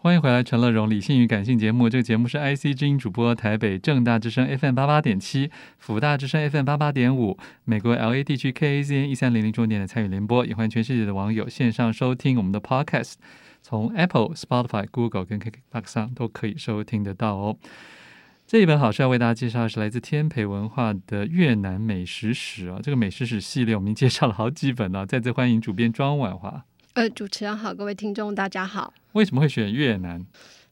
欢迎回来，《陈乐融理性与感性》节目。这个节目是 IC 之音主播，台北正大之声 FM 八八点七，辅大之声 FM 八八点五，美国 LA 地区 KAZN 一三零零重点的参与联播。也欢迎全世界的网友线上收听我们的 Podcast，从 Apple、Spotify、Google 跟 KKBOX 上都可以收听得到哦。这一本好书要为大家介绍的是来自天培文化的越南美食史啊，这个美食史系列我们已经介绍了好几本了。再次欢迎主编庄婉华。呃，主持人好，各位听众大家好。为什么会选越南？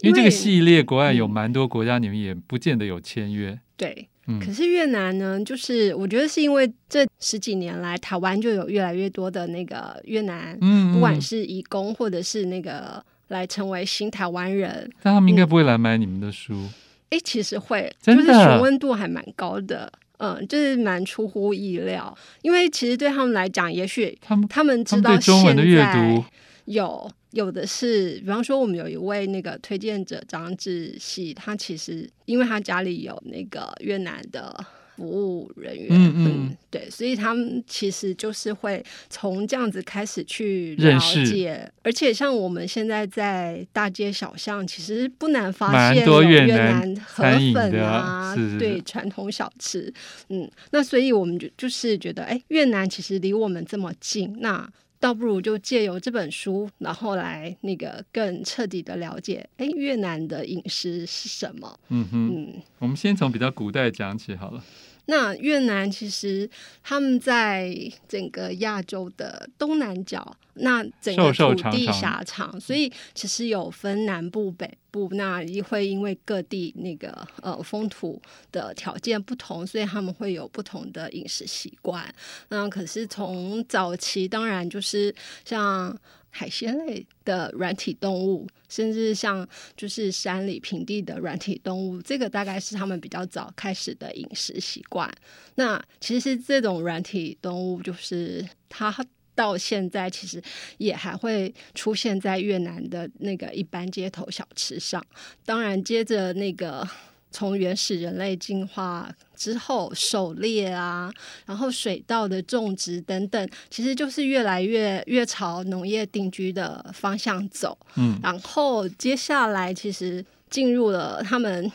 因为这个系列国外有蛮多国家，你们也不见得有签约。对，嗯。可是越南呢，就是我觉得是因为这十几年来，台湾就有越来越多的那个越南，嗯，不管是移工或者是那个来成为新台湾人，但他们应该不会来买你们的书。哎、嗯，其实会，就是询问度还蛮高的。嗯，就是蛮出乎意料，因为其实对他们来讲，也许他们他们知道现在有有的是，比方说我们有一位那个推荐者张志熙，他其实因为他家里有那个越南的。服务人员，嗯嗯，对，所以他们其实就是会从这样子开始去了解，而且像我们现在在大街小巷，其实不难发现有越南河粉啊，对，传统小吃，嗯，那所以我们就就是觉得，哎，越南其实离我们这么近，那。倒不如就借由这本书，然后来那个更彻底的了解，哎，越南的饮食是什么？嗯哼，嗯，我们先从比较古代讲起好了。那越南其实他们在整个亚洲的东南角，那整个土地狭长，长长，所以其实有分南部、北部。那也会因为各地那个呃风土的条件不同，所以他们会有不同的饮食习惯。那可是从早期，当然就是像。海鲜类的软体动物，甚至像就是山里平地的软体动物，这个大概是他们比较早开始的饮食习惯。那其实这种软体动物，就是它到现在其实也还会出现在越南的那个一般街头小吃上。当然，接着那个。从原始人类进化之后，狩猎啊，然后水稻的种植等等，其实就是越来越越朝农业定居的方向走。嗯，然后接下来其实进入了他们。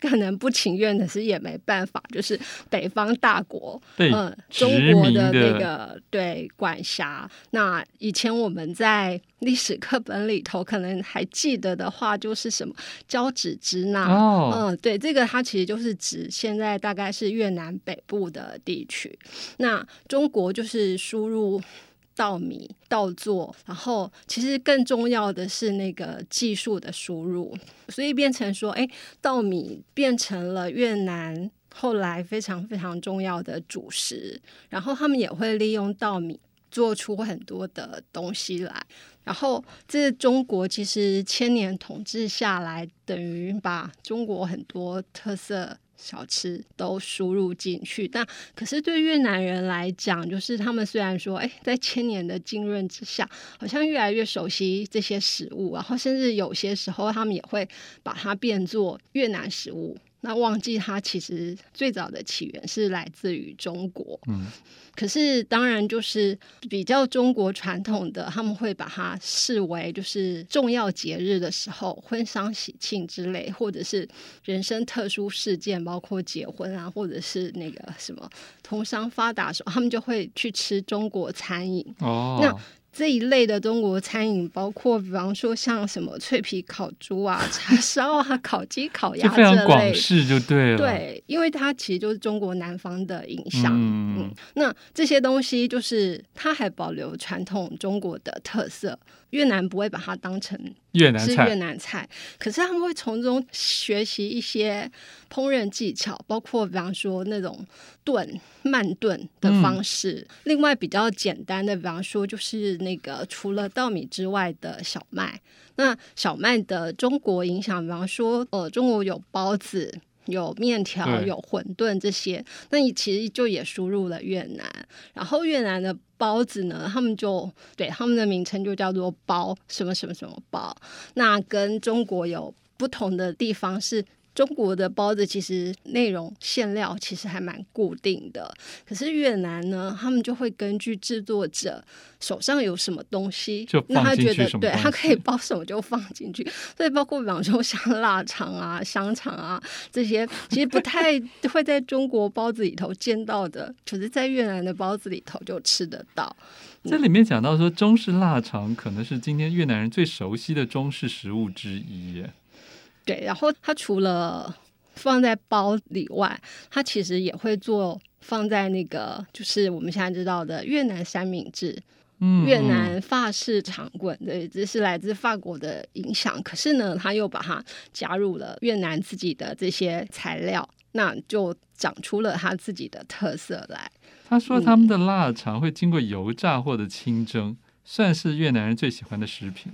可能不情愿的是也没办法，就是北方大国，嗯，中国的那个对管辖。那以前我们在历史课本里头可能还记得的话，就是什么交趾支那，哦，嗯，对，这个它其实就是指现在大概是越南北部的地区。那中国就是输入。稻米稻作，然后其实更重要的是那个技术的输入，所以变成说，哎，稻米变成了越南后来非常非常重要的主食，然后他们也会利用稻米做出很多的东西来，然后这中国其实千年统治下来，等于把中国很多特色。小吃都输入进去，但可是对越南人来讲，就是他们虽然说，哎，在千年的浸润之下，好像越来越熟悉这些食物，然后甚至有些时候，他们也会把它变作越南食物。那忘记它其实最早的起源是来自于中国，嗯，可是当然就是比较中国传统的，他们会把它视为就是重要节日的时候，婚丧喜庆之类，或者是人生特殊事件，包括结婚啊，或者是那个什么通商发达的时候，他们就会去吃中国餐饮。哦，那。这一类的中国餐饮，包括比方说像什么脆皮烤猪啊、叉烧啊、烤鸡、烤鸭这类，广式就对了。对，因为它其实就是中国南方的影响。嗯，嗯，那这些东西就是它还保留传统中国的特色。越南不会把它当成越南是越南菜，可是他们会从中学习一些烹饪技巧，包括比方说那种炖慢炖的方式。嗯、另外比较简单的，比方说就是那个除了稻米之外的小麦。那小麦的中国影响，比方说呃，中国有包子。有面条，有馄饨这些，那你其实就也输入了越南。然后越南的包子呢，他们就对他们的名称就叫做包什么什么什么包。那跟中国有不同的地方是，中国的包子其实内容馅料其实还蛮固定的，可是越南呢，他们就会根据制作者手上有什么东西，那他觉得对他可以包什么就放进去，所以包括比方说像腊肠啊、香肠啊这些，其实不太会在中国包子里头见到的，可是在越南的包子里头就吃得到。这里面讲到说，中式腊肠可能是今天越南人最熟悉的中式食物之一耶。对，然后它除了放在包里外，它其实也会做放在那个，就是我们现在知道的越南三明治，嗯，越南法式长棍，对，这是来自法国的影响。可是呢，他又把它加入了越南自己的这些材料，那就长出了他自己的特色来。他说他们的腊肠会经过油炸或者清蒸，算是越南人最喜欢的食品。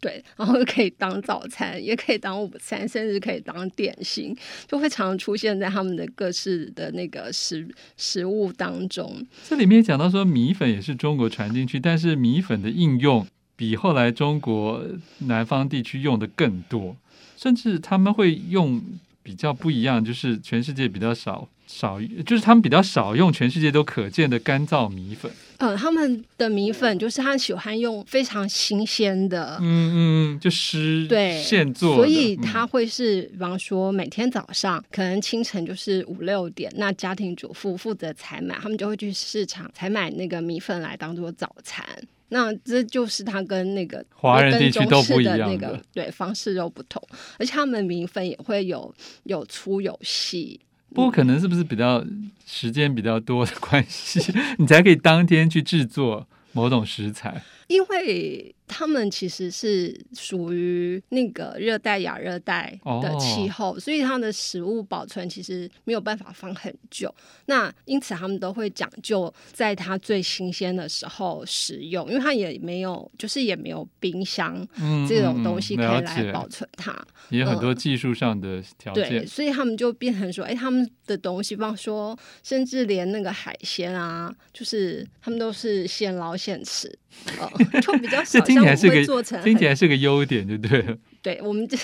对，然后可以当早餐，也可以当午餐，甚至可以当点心，就会常出现在他们的各式的那个食食物当中。这里面讲到说，米粉也是中国传进去，但是米粉的应用比后来中国南方地区用的更多，甚至他们会用比较不一样，就是全世界比较少。少，就是他们比较少用全世界都可见的干燥米粉。嗯，他们的米粉就是他喜欢用非常新鲜的，嗯嗯嗯，就湿对现做，所以他会是，比方说每天早上可能清晨就是五六点，那家庭主妇负责采买，他们就会去市场采买那个米粉来当做早餐。那这就是他跟那个华人地区都不一样的那个对方式又不同，而且他们米粉也会有有粗有细。不过可能是不是比较时间比较多的关系，你才可以当天去制作某种食材。因为他们其实是属于那个热带亚热带的气候，哦，所以它的食物保存其实没有办法放很久。那因此他们都会讲究在它最新鲜的时候食用，因为它也没有，就是也没有冰箱这种东西可以来保存它。也有很多技术上的条件，对，所以他们就变成说，哎，他们的东西，比方说，甚至连那个海鲜啊，就是他们都是现捞现吃。哦，就比较少，听起来是个听起来是个优点，对不对？对，我们这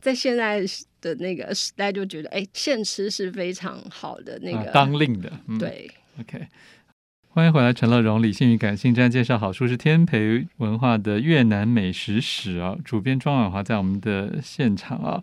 在现在的那个时代就觉得，哎，现吃是非常好的那个、啊、当令的。嗯、对，OK，欢迎回来，陈乐荣，理性与感性，这样介绍好书是天培文化的越南美食史啊，主编庄婉华在我们的现场啊。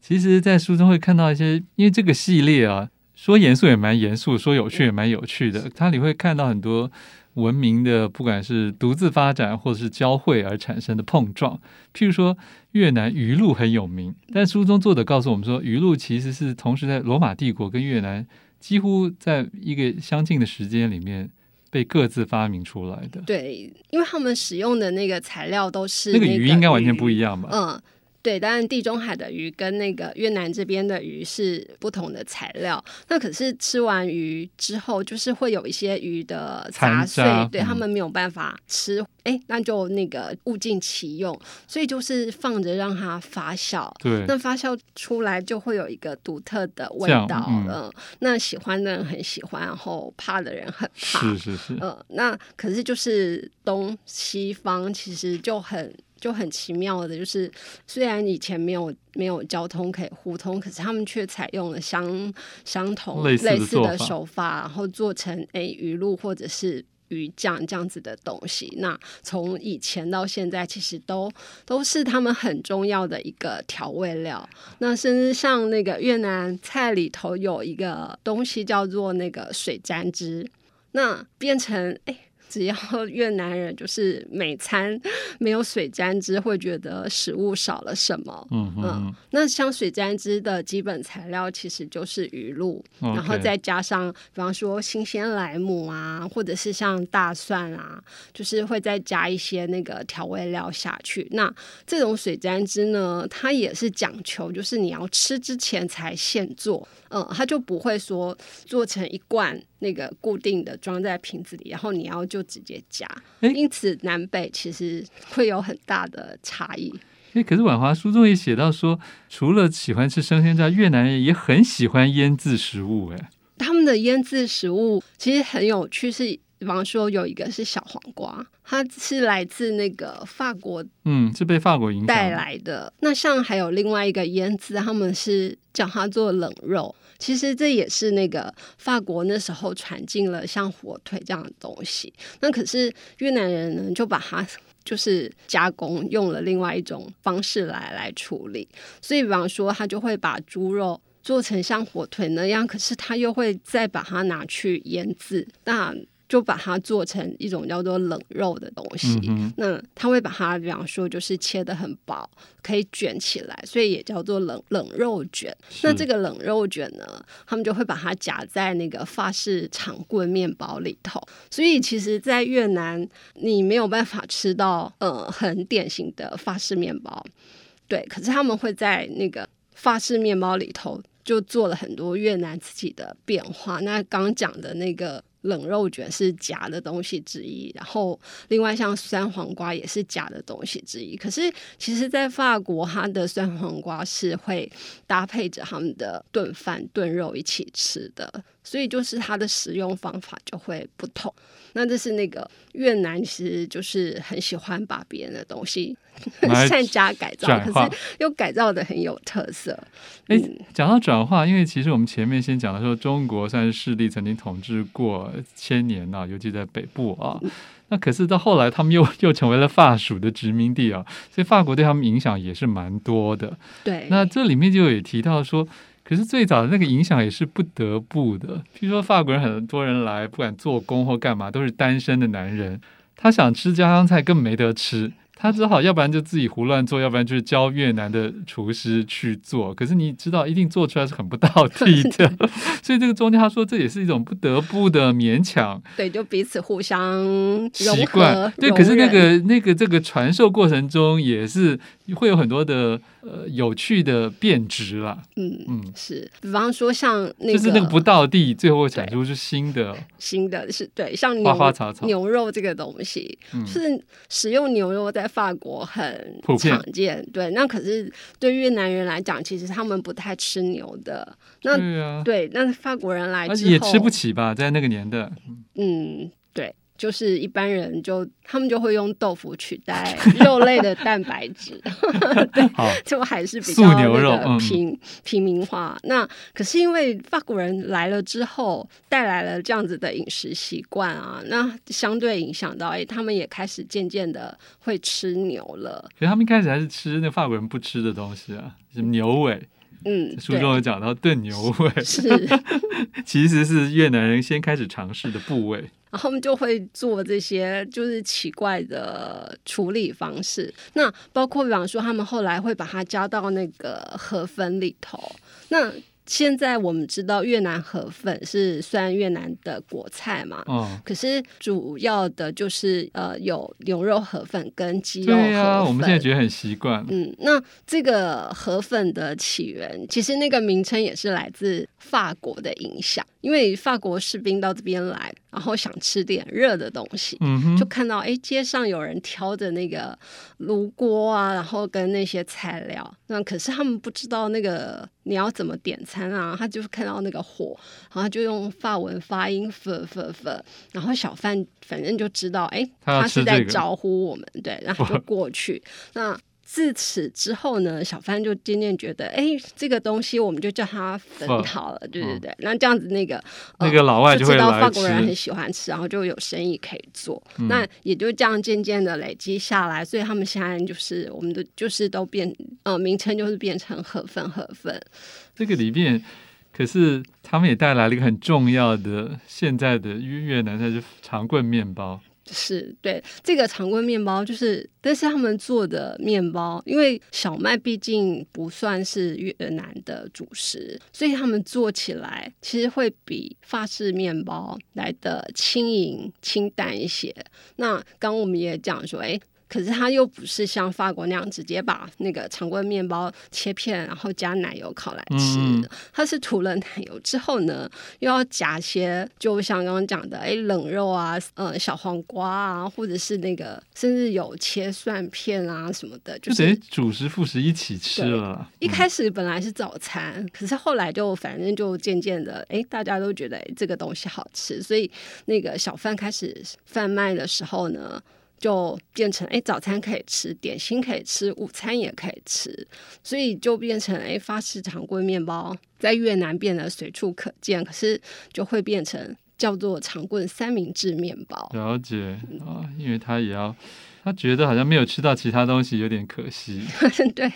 其实，在书中会看到一些，因为这个系列啊，说严肃也蛮严肃，说有趣也蛮有趣的，它里会看到很多。文明的，不管是独自发展或者是交汇而产生的碰撞，譬如说越南鱼露很有名，但书中作者告诉我们说，鱼露其实是同时在罗马帝国跟越南几乎在一个相近的时间里面被各自发明出来的。对，因为他们使用的那个材料都是那个鱼，应该完全不一样吧？嗯。对，当然地中海的鱼跟那个越南这边的鱼是不同的材料。那可是吃完鱼之后，就是会有一些鱼的杂碎，对、嗯、他们没有办法吃，哎，那就那个物尽其用，所以就是放着让它发酵。对，那发酵出来就会有一个独特的味道。嗯，嗯，那喜欢的人很喜欢，然后怕的人很怕。是是是。嗯，那可是就是东西方其实就很。就很奇妙的，就是虽然以前没有没有交通可以互通，可是他们却采用了相相同类似，类似的手法，然后做成诶鱼露或者是鱼酱这样子的东西。那从以前到现在，其实都都是他们很重要的一个调味料。那甚至像那个越南菜里头有一个东西叫做那个水沾汁，那变成诶。只要越南人就是每餐 没有水沾汁，会觉得食物少了什么。嗯嗯，那像水沾汁的基本材料其实就是鱼露.然后再加上比方说新鲜莱姆啊，或者是像大蒜啊，就是会再加一些那个调味料下去。那这种水沾汁呢，它也是讲求就是你要吃之前才现做。嗯，它就不会说做成一罐那个固定的装在瓶子里，然后你要就直接加。欸因此南北其实会有很大的差异。诶，可是婉华书中也写到说，除了喜欢吃生鲜之外，越南人也很喜欢腌制食物。哎，他们的腌制食物其实很有趣，是比方说有一个是小黄瓜，它是来自那个法国，嗯，是被法国影响带来的。那像还有另外一个腌制，他们是叫它做冷肉，其实这也是那个法国那时候传进了像火腿这样的东西。那可是越南人呢，就把它。就是加工用了另外一种方式来来处理，所以比方说他就会把猪肉做成像火腿那样，可是他又会再把它拿去腌制。那就把它做成一种叫做冷肉的东西，嗯、那他会把它，比方说就是切的很薄，可以卷起来，所以也叫做冷冷肉卷。那这个冷肉卷呢，他们就会把它夹在那个法式长棍面包里头。所以其实，在越南你没有办法吃到呃很典型的法式面包，对，可是他们会在那个法式面包里头就做了很多越南自己的变化。那刚讲的那个。冷肉卷是假的东西之一，然后另外像酸黄瓜也是假的东西之一。可是其实，在法国，它的酸黄瓜是会搭配着他们的炖饭、炖肉一起吃的，所以就是它的使用方法就会不同。那这是那个越南，其实就是很喜欢把别人的东西 善加改造，可是又改造的很有特色。哎、嗯，讲到转化，因为其实我们前面先讲的说，中国算是势力曾经统治过千年啊，尤其在北部啊。嗯、那可是到后来，他们又又成为了法属的殖民地啊，所以法国对他们影响也是蛮多的。对，那这里面就有提到说。可是最早的那个影响也是不得不的，譬如说法国人很多人来，不管做工或干嘛，都是单身的男人，他想吃家乡菜更没得吃。他只好，要不然就自己胡乱做，要不然就是教越南的厨师去做。可是你知道，一定做出来是很不道地的。所以这个中间，他说这也是一种不得不的勉强。对，就彼此互相习惯。对，可是那个那个这个传授过程中，也是会有很多的呃有趣的变质啦。嗯嗯，是。比方说像那个，就是那个不道地，最后会产出是新的。新的是对，像牛花花草草牛肉这个东西，嗯、就是使用牛肉在。法国很常见，对，那可是对越南人来讲，其实他们不太吃牛的。那对啊，对，那法国人来之后也吃不起吧，在那个年代。嗯，对。就是一般人就他们就会用豆腐取代 肉类的蛋白质，对，好就还是比较那个平、嗯、平民化。那可是因为法国人来了之后，带来了这样子的饮食习惯啊，那相对影响到哎，他们也开始渐渐的会吃牛了。所以他们一开始还是吃那法国人不吃的东西啊，什么牛尾。嗯，书中有讲到炖牛尾，是，其实是越南人先开始尝试的部位。然后他们就会做这些就是奇怪的处理方式，那包括比方说，他们后来会把它加到那个河粉里头，那。现在我们知道越南河粉是算越南的国菜嘛？哦，可是主要的就是呃有牛肉河粉跟鸡肉河粉。对啊，我们现在觉得很习惯。嗯，那这个河粉的起源，其实那个名称也是来自法国的影响，因为法国士兵到这边来，然后想吃点热的东西，嗯，就看到哎街上有人挑着那个炉锅啊，然后跟那些材料，那可是他们不知道那个。你要怎么点餐啊？他就是看到那个火，然后就用法文发音 “f f f”，然后小贩反正就知道，哎，他是在招呼我们，对，然后就过去。那自此之后呢，小帆就渐渐觉得，哎，这个东西我们就叫它粉好了，对对对。那这样子，那个那个老外就会知道法国人很喜欢吃，然后就有生意可以做。那也就这样渐渐的累积下来，所以他们现在就是我们的就是都变呃名称就是变成河粉河粉。这个里面可是他们也带来了一个很重要的现在的越南菜，就是长棍面包。是对这个常规面包，就是但是他们做的面包，因为小麦毕竟不算是越南的主食，所以他们做起来其实会比法式面包来的轻盈清淡一些。那刚我们也讲说，哎，可是它又不是像法国那样直接把那个常规面包切片，然后加奶油烤来吃。嗯、它是涂了奶油之后呢，又要夹些，就像刚刚讲的，哎，冷肉啊，呃，小黄瓜啊，或者是那个，甚至有切蒜片啊什么的，就等于主食副食一起吃了。一开始本来是早餐，嗯、可是后来就反正就渐渐的，哎，大家都觉得哎这个东西好吃，所以那个小贩开始贩卖的时候呢。就变成哎，早餐可以吃，点心可以吃，午餐也可以吃，所以就变成哎，法式长棍面包在越南变得随处可见，可是就会变成叫做长棍三明治面包。了解啊，因为它也要。他觉得好像没有吃到其他东西，有点可惜。对，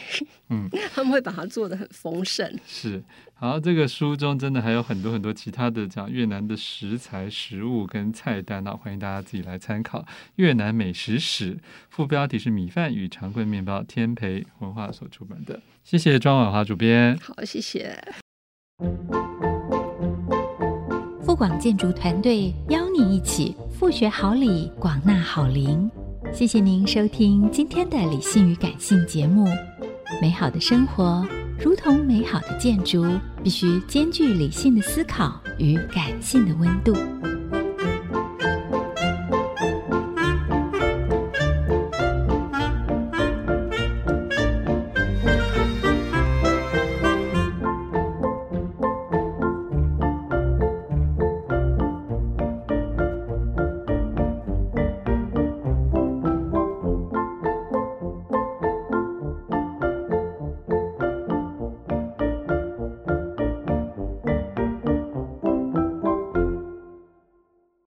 嗯，他们会把它做的很丰盛。是，好，这个书中真的还有很多很多其他的讲越南的食材、食物跟菜单，那欢迎大家自己来参考《越南美食史》，副标题是《米饭与长棍面包》，天培文化所出版的。谢谢庄婉华主编。好，谢谢。富广建筑团队邀你一起富学好礼，广纳好邻。谢谢您收听今天的理性与感性节目。美好的生活如同美好的建筑，必须兼具理性的思考与感性的温度。